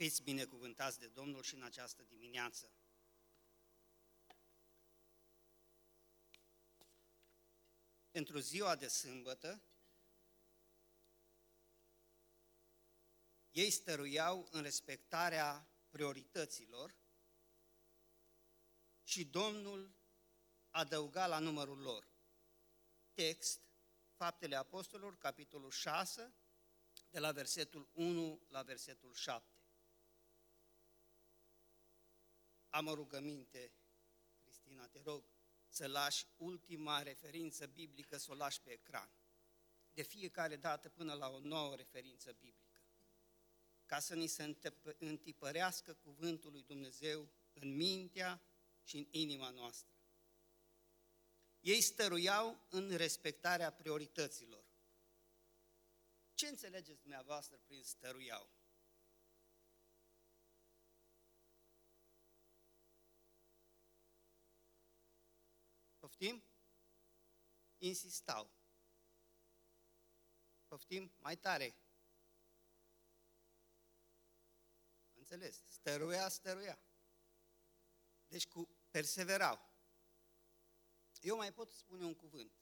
Fiți binecuvântați de Domnul și în această dimineață. Pentru ziua de sâmbătă, ei stăruiau în respectarea priorităților și Domnul adăuga la numărul lor. Text, Faptele Apostolilor, capitolul 6, de la versetul 1 la versetul 7. Am o rugăminte, Cristina, te rog să lași ultima referință biblică, să o lași pe ecran. De fiecare dată până la o nouă referință biblică. Ca să ni se întipărească cuvântul lui Dumnezeu în mintea și în inima noastră. Ei stăruiau în respectarea priorităților. Ce înțelegeți dumneavoastră prin stăruiau? Poftim? Insistau. Poftim? Mai tare. Înțeles? Stăruia, stăruia. Deci cu perseverau. Eu mai pot spune un cuvânt.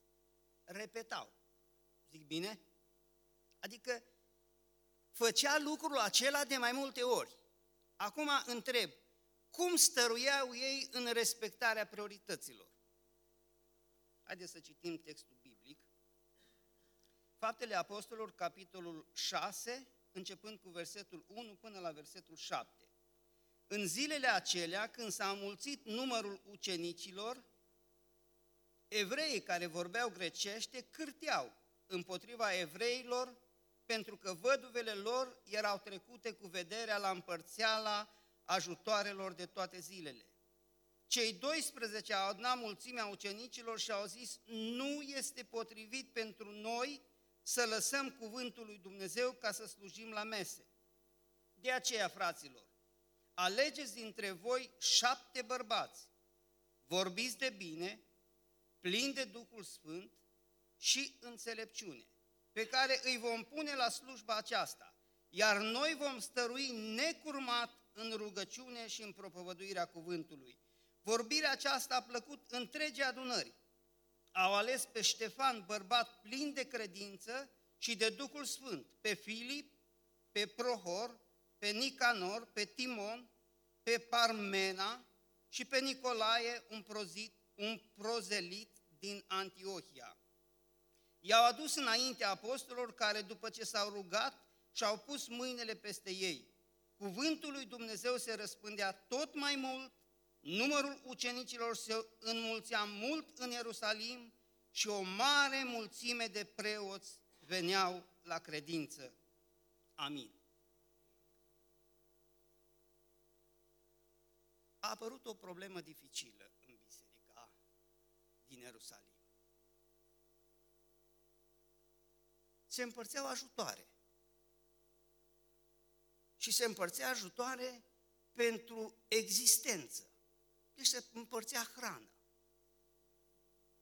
Repetau. Zic bine? Adică făcea lucrul acela de mai multe ori. Acum întreb, cum stăruiau ei în respectarea priorităților? Haideți să citim textul biblic. Faptele Apostolilor, capitolul 6, începând cu versetul 1 până la versetul 7. În zilele acelea, când s-a mulțit numărul ucenicilor, evreii care vorbeau grecește cârteau împotriva evreilor pentru că văduvele lor erau trecute cu vederea la împărțeala ajutoarelor de toate zilele. Cei 12 au adunat mulțimea ucenicilor și au zis, nu este potrivit pentru noi să lăsăm cuvântul lui Dumnezeu ca să slujim la mese. De aceea, fraților, alegeți dintre voi șapte bărbați, vorbiți de bine, plini de Duhul Sfânt și înțelepciune, pe care îi vom pune la slujba aceasta, iar noi vom stărui necurmat în rugăciune și în propovăduirea cuvântului. Vorbirea aceasta a plăcut întregii adunări. Au ales pe Ștefan, bărbat plin de credință și de Duhul Sfânt, pe Filip, pe Prohor, pe Nicanor, pe Timon, pe Parmena și pe Nicolae, un, prozit, un prozelit din Antiohia. I-au adus înainte apostolilor care, după ce s-au rugat, și-au pus mâinile peste ei. Cuvântul lui Dumnezeu se răspândea tot mai mult numărul ucenicilor se înmulțea mult în Ierusalim și o mare mulțime de preoți veneau la credință. Amin. A apărut o problemă dificilă în biserica din Ierusalim. Se împărțeau ajutoare. Și se împărțea ajutoare pentru existență. Deci se împărțea hrană.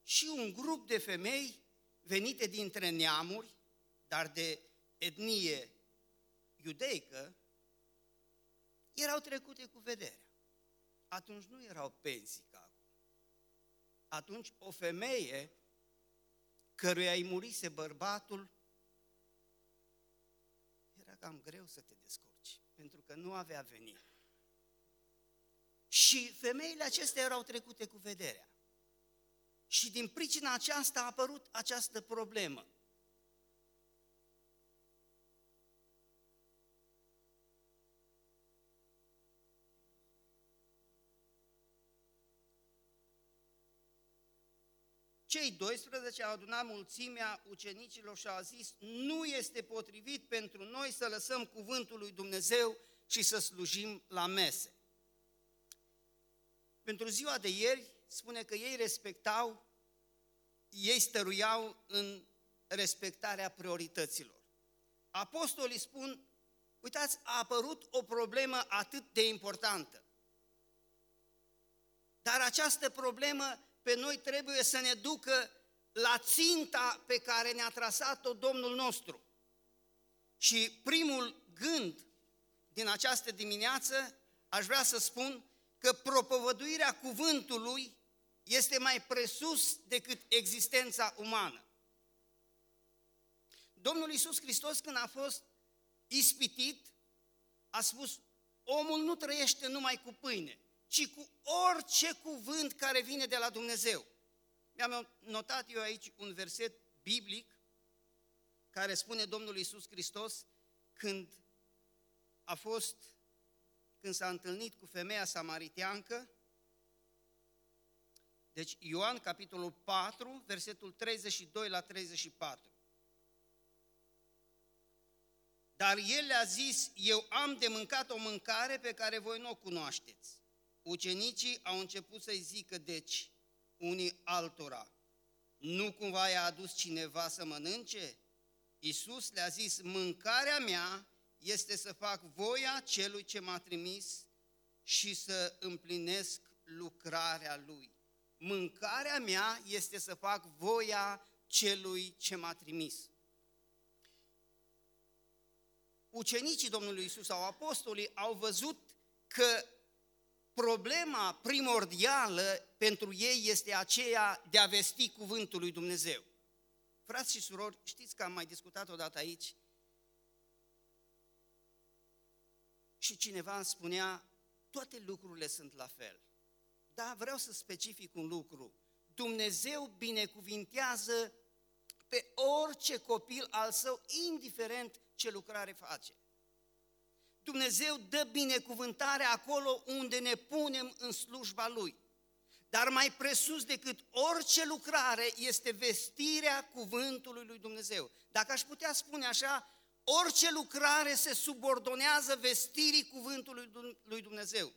Și un grup de femei venite dintre neamuri, dar de etnie iudeică, erau trecute cu vederea. Atunci nu erau pensii ca acum. Atunci o femeie căruia îi murise bărbatul, era cam greu să te descurci, pentru că nu avea venit. Și femeile acestea erau trecute cu vederea. Și din pricina aceasta a apărut această problemă. Cei 12 au adunat mulțimea ucenicilor și au zis, nu este potrivit pentru noi să lăsăm cuvântul lui Dumnezeu și să slujim la mese. Pentru ziua de ieri spune că ei respectau, ei stăruiau în respectarea priorităților. Apostolii spun, uitați, a apărut o problemă atât de importantă. Dar această problemă pe noi trebuie să ne ducă la ținta pe care ne-a trasat-o Domnul nostru. Și primul gând din această dimineață, aș vrea să spun că propovăduirea cuvântului este mai presus decât existența umană. Domnul Iisus Hristos, când a fost ispitit, a spus, omul nu trăiește numai cu pâine, ci cu orice cuvânt care vine de la Dumnezeu. Mi-am notat eu aici un verset biblic care spune Domnul Iisus Hristos când a fost, când s-a întâlnit cu femeia samariteancă, deci Ioan, capitolul 4, versetul 32 la 34. Dar el le-a zis, eu am de mâncat o mâncare pe care voi nu o cunoașteți. Ucenicii au început să-i zică, deci, unii altora, nu cumva i-a adus cineva să mănânce? Iisus le-a zis, mâncarea mea este să fac voia celui ce m-a trimis și să împlinesc lucrarea lui. Mâncarea mea este să fac voia celui ce m-a trimis. Ucenicii Domnului Isus sau apostolii au văzut că problema primordială pentru ei este aceea de a vesti cuvântul lui Dumnezeu. Frați și surori, știți că am mai discutat odată aici și cineva îmi spunea, toate lucrurile sunt la fel. Da, vreau să specific un lucru. Dumnezeu binecuvintează pe orice copil al său, indiferent ce lucrare face. Dumnezeu dă binecuvântare acolo unde ne punem în slujba Lui. Dar mai presus decât orice lucrare este vestirea cuvântului lui Dumnezeu. Dacă aș putea spune așa, orice lucrare se subordonează vestirii cuvântului lui Dumnezeu.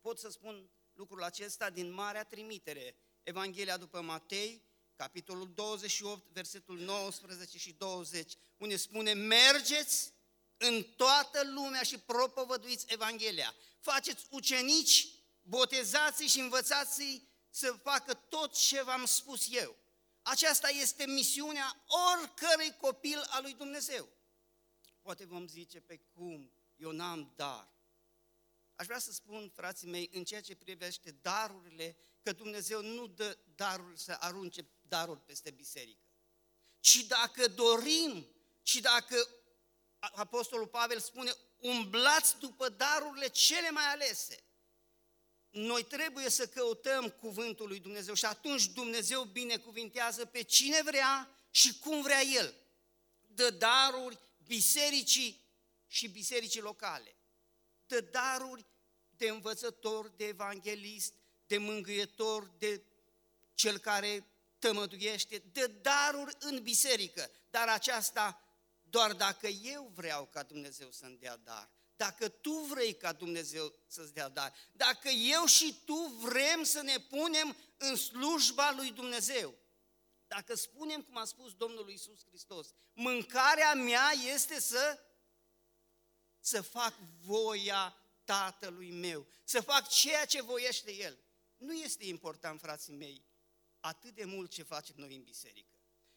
Pot să spun lucrul acesta din Marea Trimitere, Evanghelia după Matei, capitolul 28, versetul 19 și 20, unde spune, mergeți în toată lumea și propovăduiți Evanghelia. Faceți ucenici, botezați și învățați să facă tot ce v-am spus eu. Aceasta este misiunea oricărui copil al lui Dumnezeu. Poate vom zice, pe cum, eu n-am dar. Aș vrea să spun, frații mei, în ceea ce privește darurile, că Dumnezeu nu dă daruri să arunce daruri peste biserică. Ci dacă dorim, și dacă Apostolul Pavel spune, umblați după darurile cele mai alese, noi trebuie să căutăm cuvântul lui Dumnezeu și atunci Dumnezeu binecuvintează pe cine vrea și cum vrea El. Dă daruri bisericii și bisericii locale. Dă daruri de învățător, de evanghelist, de mângâietor, de cel care tămăduiește, dă daruri în biserică, dar aceasta doar dacă eu vreau ca Dumnezeu să-mi dea dar, dacă tu vrei ca Dumnezeu să-ți dea dar, dacă eu și tu vrem să ne punem în slujba lui Dumnezeu. Dacă spunem, cum a spus Domnul Iisus Hristos, mâncarea mea este să, să fac voia Tatălui meu, să fac ceea ce voiește El. Nu este important, frații mei, atât de mult ce facem noi în biserică,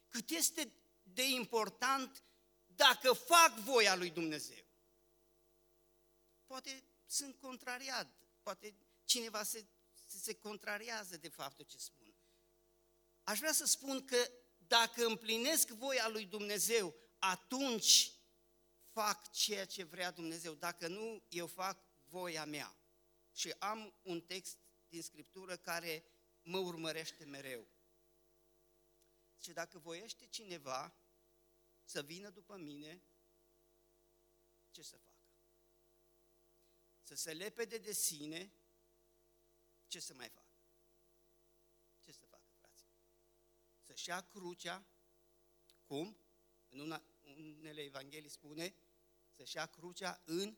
cât este de important dacă fac voia lui Dumnezeu. Poate sunt contrariat, poate cineva se, se contrariază de faptul ce spun. Aș vrea să spun că dacă împlinesc voia lui Dumnezeu, atunci fac ceea ce vrea Dumnezeu. Dacă nu, eu fac voia mea. Și am un text din Scriptură care mă urmărește mereu. Și dacă voiește cineva să vină după mine, ce să facă? Să se lepede de sine, ce să mai facă? Ce să facă, frații? Să-și ia crucea, cum? În una, unele evanghelii spune, să-și ia crucea în,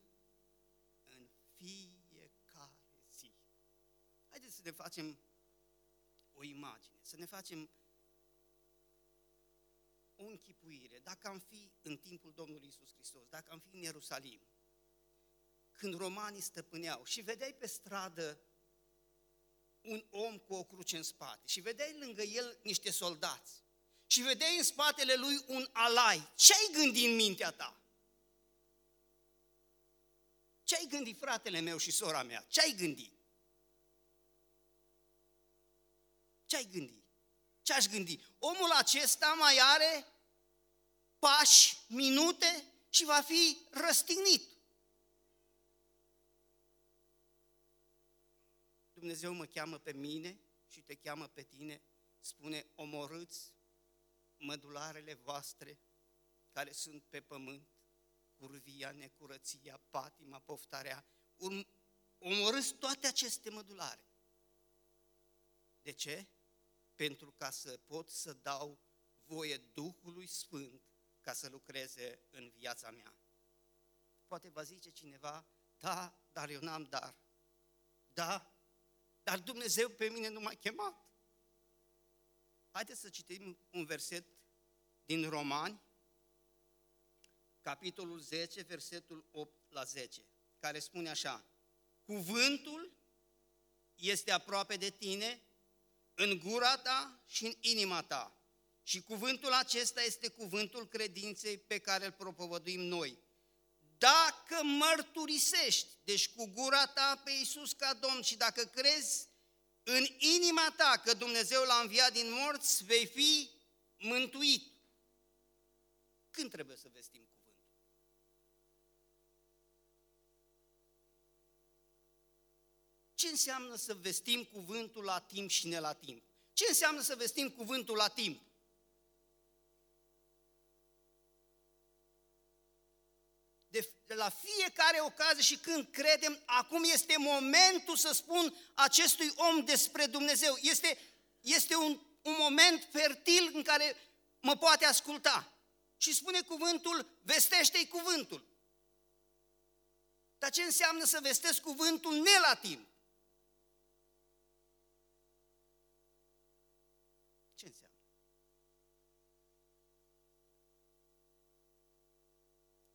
în fiecare zi. Haideți să ne facem o imagine, să ne facem o închipuire. Dacă am fi în timpul Domnului Isus Hristos, dacă am fi în Ierusalim, când romanii stăpâneau și vedeai pe stradă un om cu o cruce în spate și vedeai lângă el niște soldați și vedeai în spatele lui un alai, ce ai gândit în mintea ta? Ce ai gândit, fratele meu și sora mea? Ce ai gândit? Ce ai gândit? Ce aș gândi? Omul acesta mai are pași, minute și va fi răstignit. Dumnezeu mă cheamă pe mine și te cheamă pe tine, spune, omorâți mădularele voastre care sunt pe pământ, curvia, necurăția, patima, poftarea, omorâți toate aceste mădulare. De ce? Pentru ca să pot să dau voie Duhului Sfânt ca să lucreze în viața mea. Poate va zice cineva, da, dar eu n-am dar. Da, dar Dumnezeu pe mine nu m-a chemat. Haideți să citim un verset din Romani, capitolul 10, versetul 8 la 10, care spune așa, Cuvântul este aproape de tine, în gura ta și în inima ta. Și cuvântul acesta este cuvântul credinței pe care îl propovăduim noi. Dacă mărturisești, deci cu gura ta pe Iisus ca Domn și dacă crezi în inima ta că Dumnezeu l-a înviat din morți, vei fi mântuit. Când trebuie să vestim cuvântul? Ce înseamnă să vestim cuvântul la timp și ne la timp? Ce înseamnă să vestim cuvântul la timp? De, de la fiecare ocazie și când credem, acum este momentul să spun acestui om despre Dumnezeu. Este, este un, un moment fertil în care mă poate asculta. Și spune cuvântul, vestește-i cuvântul. Dar ce înseamnă să vestesc cuvântul ne la timp?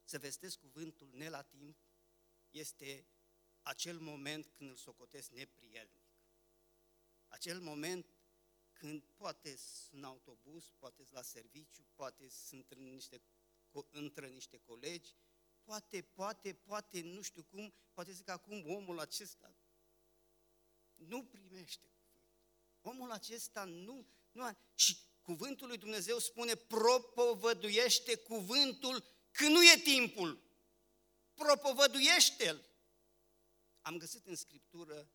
Să vestesc cuvântul ne la timp este acel moment când îl socotesc neprielnic. Acel moment când poate sunt în autobuz, poate la serviciu, poate sunt în niște, între niște colegi, poate, poate, poate, nu știu cum, poate zic acum omul acesta nu primește cuvântul. Omul acesta nu, nu are. Și cuvântul lui Dumnezeu spune, propovăduiește cuvântul când nu e timpul, propovăduiește-l. Am găsit în Scriptură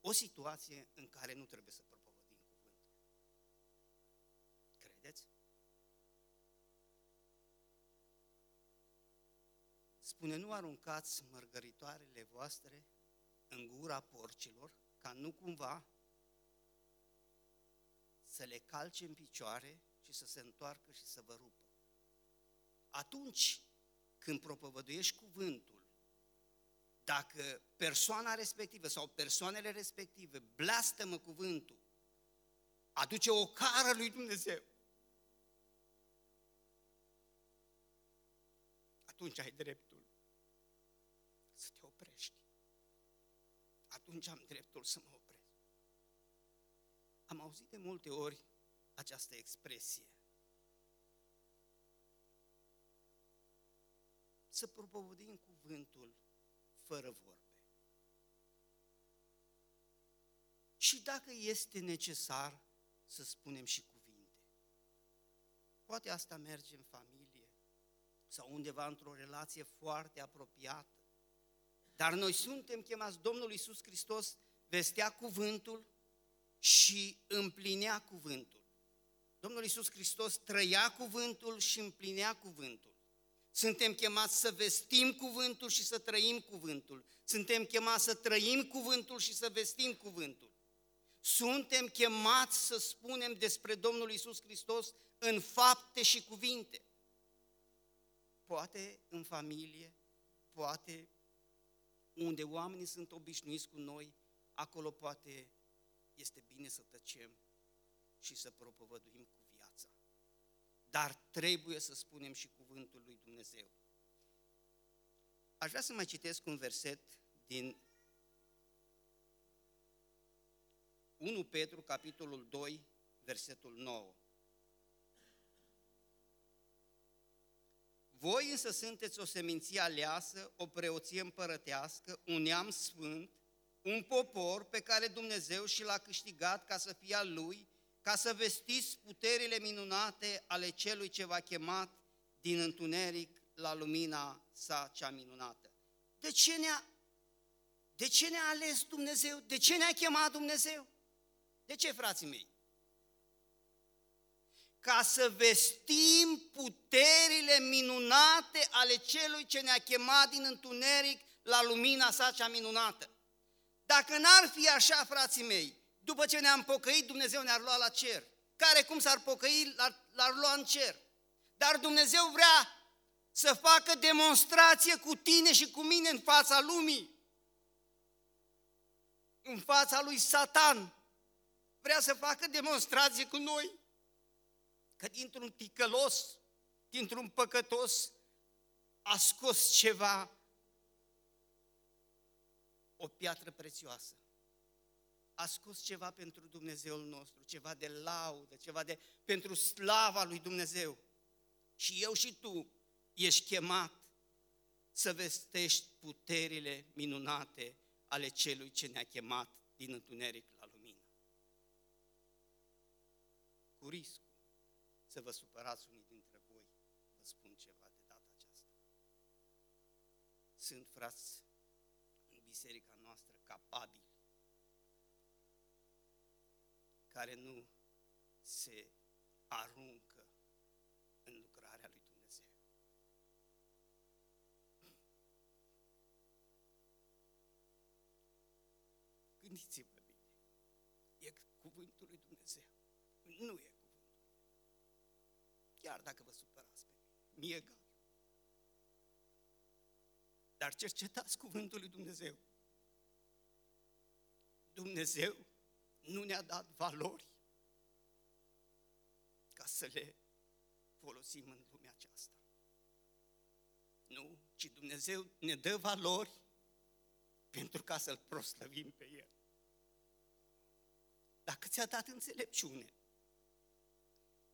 o situație în care nu trebuie să propovădim cuvântul. Credeți? Spune, nu aruncați mărgăritoarele voastre în gura porcilor, ca nu cumva să le calce în picioare și să se întoarcă și să vă rupă atunci când propovăduiești cuvântul, dacă persoana respectivă sau persoanele respective blastămă cuvântul, aduce o cară lui Dumnezeu, atunci ai dreptul să te oprești. Atunci am dreptul să mă opresc. Am auzit de multe ori această expresie. Să propovăduim cuvântul fără vorbe. Și dacă este necesar, să spunem și cuvinte. Poate asta merge în familie sau undeva într-o relație foarte apropiată. Dar noi suntem chemați, Domnul Iisus Hristos vestea cuvântul și împlinea cuvântul. Domnul Iisus Hristos trăia cuvântul și împlinea cuvântul. Suntem chemați să vestim cuvântul și să trăim cuvântul. Suntem chemați să trăim cuvântul și să vestim cuvântul. Suntem chemați să spunem despre Domnul Isus Hristos în fapte și cuvinte. Poate în familie, poate unde oamenii sunt obișnuiți cu noi, acolo poate este bine să tăcem și să propovăduim cu dar trebuie să spunem și cuvântul lui Dumnezeu. Aș vrea să mai citesc un verset din 1 Petru, capitolul 2, versetul 9. Voi însă sunteți o seminție aleasă, o preoție împărătească, un neam sfânt, un popor pe care Dumnezeu și l-a câștigat ca să fie al lui, ca să vestiți puterile minunate ale celui ce v-a chemat din întuneric la lumina sa cea minunată. De ce ne-a, de ce ne-a ales Dumnezeu? De ce ne-a chemat Dumnezeu? De ce, frații mei? Ca să vestim puterile minunate ale celui ce ne-a chemat din întuneric la lumina sa cea minunată. Dacă n-ar fi așa, frații mei, după ce ne-am pocăit, Dumnezeu ne-ar lua la cer. Care cum s-ar pocăi, l-ar lua în cer. Dar Dumnezeu vrea să facă demonstrație cu tine și cu mine în fața lumii. În fața lui Satan. Vrea să facă demonstrație cu noi. Că dintr-un ticălos, dintr-un păcătos, a scos ceva, o piatră prețioasă a scos ceva pentru Dumnezeul nostru, ceva de laudă, ceva de pentru slava lui Dumnezeu. Și eu și tu ești chemat să vestești puterile minunate ale celui ce ne-a chemat din întuneric la lumină. Cu riscul să vă supărați unii dintre voi, vă spun ceva de data aceasta. Sunt frați în biserica noastră capabili care nu se aruncă în lucrarea lui Dumnezeu. Gândiți-vă bine. E cuvântul lui Dumnezeu. Nu e cuvântul. Chiar dacă vă supărați pe mine, mie egal. Dar cercetați cuvântul lui Dumnezeu. Dumnezeu nu ne-a dat valori ca să le folosim în lumea aceasta. Nu, ci Dumnezeu ne dă valori pentru ca să-L proslăvim pe El. Dacă ți-a dat înțelepciune,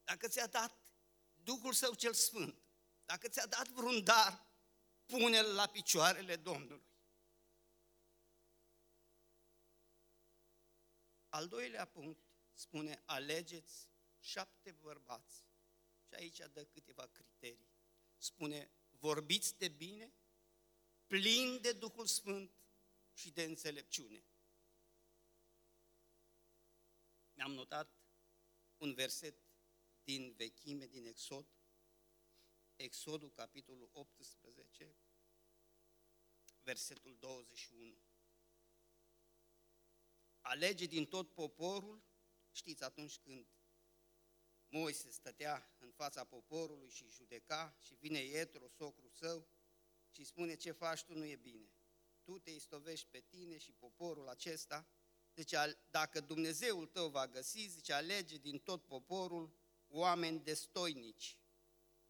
dacă ți-a dat Duhul Său cel Sfânt, dacă ți-a dat vreun dar, pune-l la picioarele Domnului. Al doilea punct spune, alegeți șapte bărbați. Și aici dă câteva criterii. Spune, vorbiți de bine, plin de Duhul Sfânt și de înțelepciune. Mi-am notat un verset din vechime, din Exod, Exodul, capitolul 18, versetul 21 alege din tot poporul, știți atunci când Moise stătea în fața poporului și judeca și vine Ietro, socru său, și spune ce faci tu nu e bine. Tu te istovești pe tine și poporul acesta, deci dacă Dumnezeul tău va găsi, zice, alege din tot poporul oameni destoinici,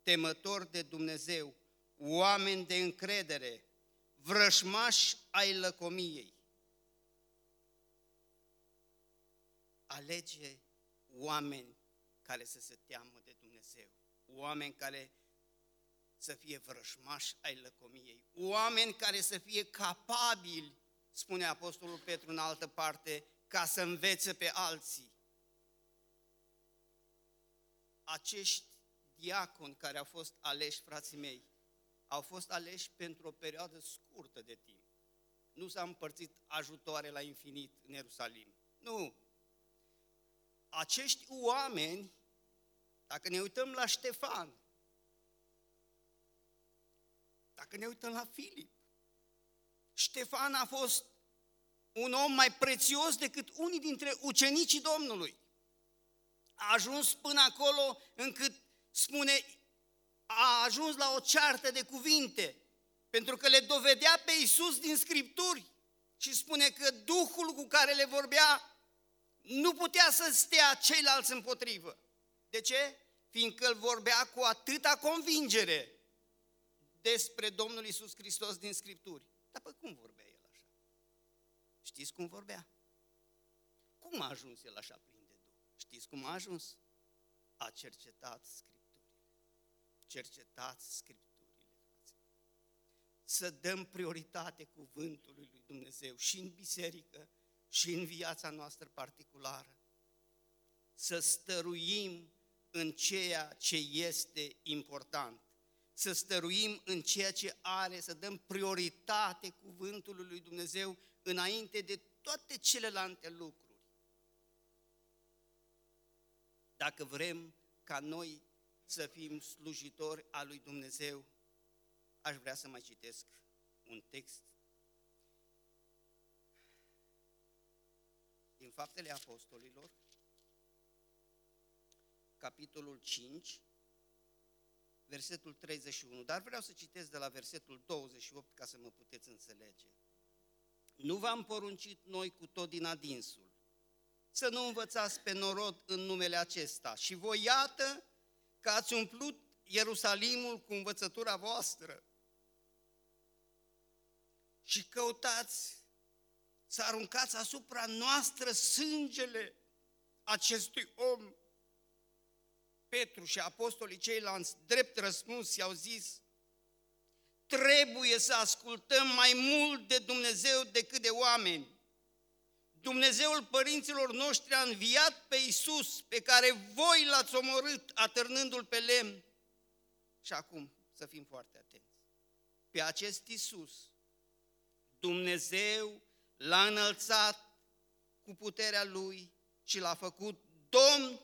temători de Dumnezeu, oameni de încredere, vrășmași ai lăcomiei. alege oameni care să se teamă de Dumnezeu, oameni care să fie vrăjmași ai lăcomiei, oameni care să fie capabili, spune Apostolul Petru în altă parte, ca să învețe pe alții. Acești diaconi care au fost aleși, frații mei, au fost aleși pentru o perioadă scurtă de timp. Nu s-a împărțit ajutoare la infinit în Ierusalim. Nu, acești oameni, dacă ne uităm la Ștefan, dacă ne uităm la Filip, Ștefan a fost un om mai prețios decât unii dintre ucenicii Domnului. A ajuns până acolo încât spune, a ajuns la o ceartă de cuvinte, pentru că le dovedea pe Iisus din Scripturi și spune că Duhul cu care le vorbea nu putea să stea ceilalți împotrivă. De ce? Fiindcă îl vorbea cu atâta convingere despre Domnul Isus Hristos din Scripturi. Dar pe cum vorbea el așa? Știți cum vorbea? Cum a ajuns el așa plin de Duh? Știți cum a ajuns? A cercetat Scripturile. Cercetați Scripturile. să dăm prioritate cuvântului lui Dumnezeu și în biserică și în viața noastră particulară. Să stăruim în ceea ce este important. Să stăruim în ceea ce are, să dăm prioritate cuvântului lui Dumnezeu înainte de toate celelalte lucruri. Dacă vrem ca noi să fim slujitori al lui Dumnezeu, aș vrea să mai citesc un text din Faptele Apostolilor, capitolul 5, versetul 31, dar vreau să citesc de la versetul 28 ca să mă puteți înțelege. Nu v-am poruncit noi cu tot din adinsul să nu învățați pe norod în numele acesta și voi iată că ați umplut Ierusalimul cu învățătura voastră și căutați să aruncați asupra noastră sângele acestui om. Petru și apostolii ceilalți, drept răspuns, i-au zis, trebuie să ascultăm mai mult de Dumnezeu decât de oameni. Dumnezeul părinților noștri a înviat pe Iisus, pe care voi l-ați omorât atârnându-l pe lemn. Și acum să fim foarte atenți. Pe acest Iisus, Dumnezeu l-a înălțat cu puterea Lui și l-a făcut Domn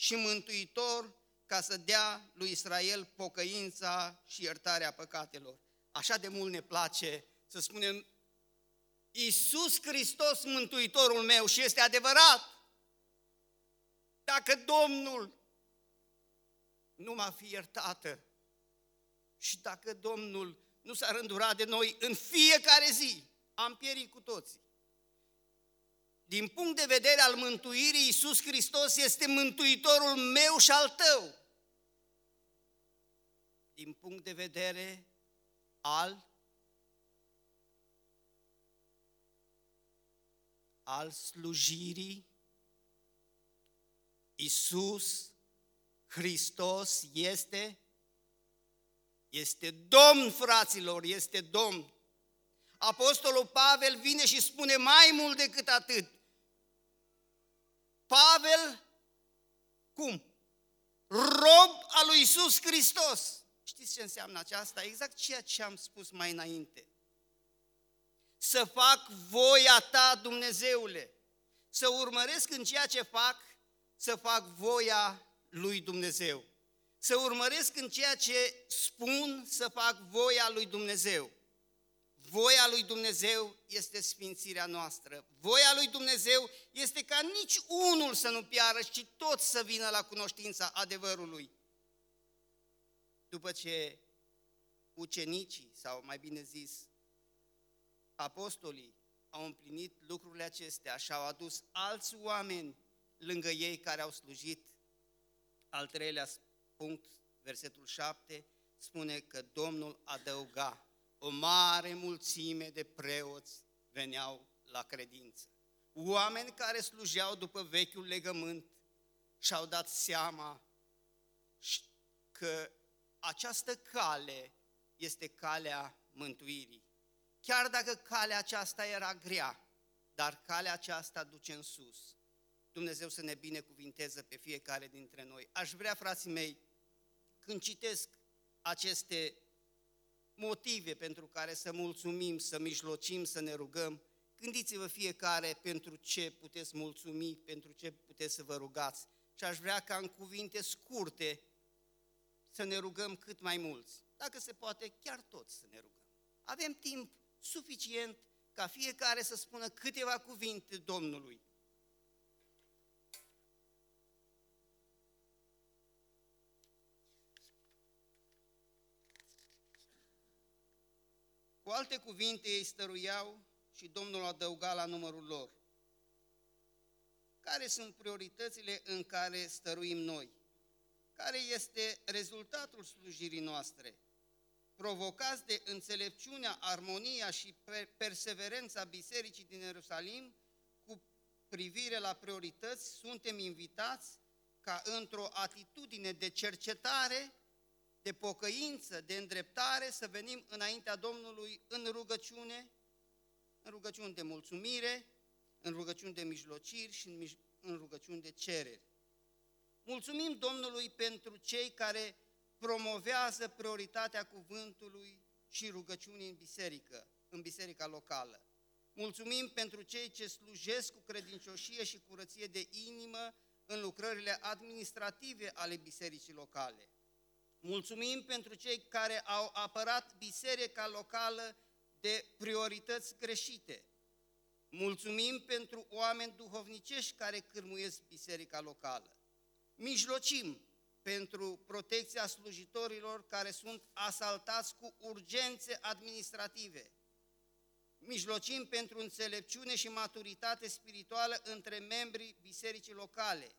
și Mântuitor ca să dea lui Israel pocăința și iertarea păcatelor. Așa de mult ne place să spunem Iisus Hristos Mântuitorul meu și este adevărat. Dacă Domnul nu m-a fi iertată și dacă Domnul nu s-ar îndura de noi în fiecare zi, am pierit cu toții. Din punct de vedere al mântuirii, Iisus Hristos este mântuitorul meu și al tău. Din punct de vedere al al slujirii, Iisus Hristos este este Domn, fraților, este Domn. Apostolul Pavel vine și spune mai mult decât atât. Pavel, cum? Rob al lui Isus Hristos. Știți ce înseamnă aceasta? Exact ceea ce am spus mai înainte. Să fac voia ta, Dumnezeule. Să urmăresc în ceea ce fac, să fac voia lui Dumnezeu să urmăresc în ceea ce spun să fac voia lui Dumnezeu. Voia lui Dumnezeu este sfințirea noastră. Voia lui Dumnezeu este ca nici unul să nu piară, ci toți să vină la cunoștința adevărului. După ce ucenicii, sau mai bine zis, apostolii, au împlinit lucrurile acestea și au adus alți oameni lângă ei care au slujit al treilea punct, versetul 7, spune că Domnul adăuga o mare mulțime de preoți veneau la credință. Oameni care slujeau după vechiul legământ și-au dat seama că această cale este calea mântuirii. Chiar dacă calea aceasta era grea, dar calea aceasta duce în sus. Dumnezeu să ne binecuvinteze pe fiecare dintre noi. Aș vrea, frații mei, când citesc aceste motive pentru care să mulțumim, să mijlocim, să ne rugăm, gândiți-vă fiecare pentru ce puteți mulțumi, pentru ce puteți să vă rugați. Și aș vrea ca în cuvinte scurte să ne rugăm cât mai mulți. Dacă se poate, chiar toți să ne rugăm. Avem timp suficient ca fiecare să spună câteva cuvinte Domnului. Cu alte cuvinte, ei stăruiau și Domnul adăuga la numărul lor. Care sunt prioritățile în care stăruim noi? Care este rezultatul slujirii noastre? Provocați de înțelepciunea, armonia și perseverența Bisericii din Ierusalim cu privire la priorități, suntem invitați ca într-o atitudine de cercetare de pocăință, de îndreptare, să venim înaintea Domnului în rugăciune, în rugăciuni de mulțumire, în rugăciuni de mijlociri și în, în rugăciuni de cereri. Mulțumim Domnului pentru cei care promovează prioritatea cuvântului și rugăciunii în biserică, în biserica locală. Mulțumim pentru cei ce slujesc cu credincioșie și curăție de inimă în lucrările administrative ale bisericii locale. Mulțumim pentru cei care au apărat biserica locală de priorități greșite. Mulțumim pentru oameni duhovnicești care cârmuiesc biserica locală. Mijlocim pentru protecția slujitorilor care sunt asaltați cu urgențe administrative. Mijlocim pentru înțelepciune și maturitate spirituală între membrii bisericii locale.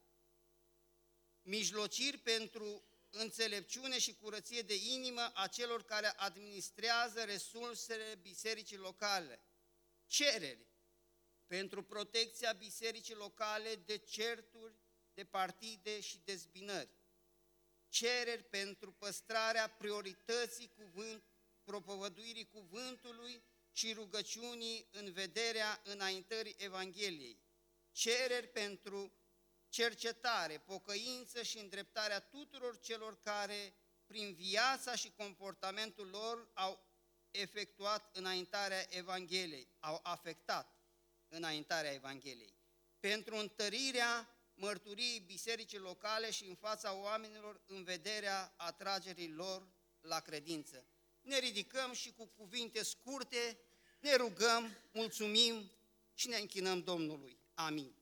Mijlociri pentru înțelepciune și curăție de inimă a celor care administrează resursele bisericii locale. Cereri pentru protecția bisericii locale de certuri, de partide și dezbinări. Cereri pentru păstrarea priorității cuvânt, propovăduirii cuvântului și rugăciunii în vederea înaintării Evangheliei. Cereri pentru cercetare, pocăință și îndreptarea tuturor celor care, prin viața și comportamentul lor, au efectuat înaintarea Evangheliei, au afectat înaintarea Evangheliei. Pentru întărirea mărturiei bisericii locale și în fața oamenilor în vederea atragerii lor la credință. Ne ridicăm și cu cuvinte scurte ne rugăm, mulțumim și ne închinăm Domnului. Amin.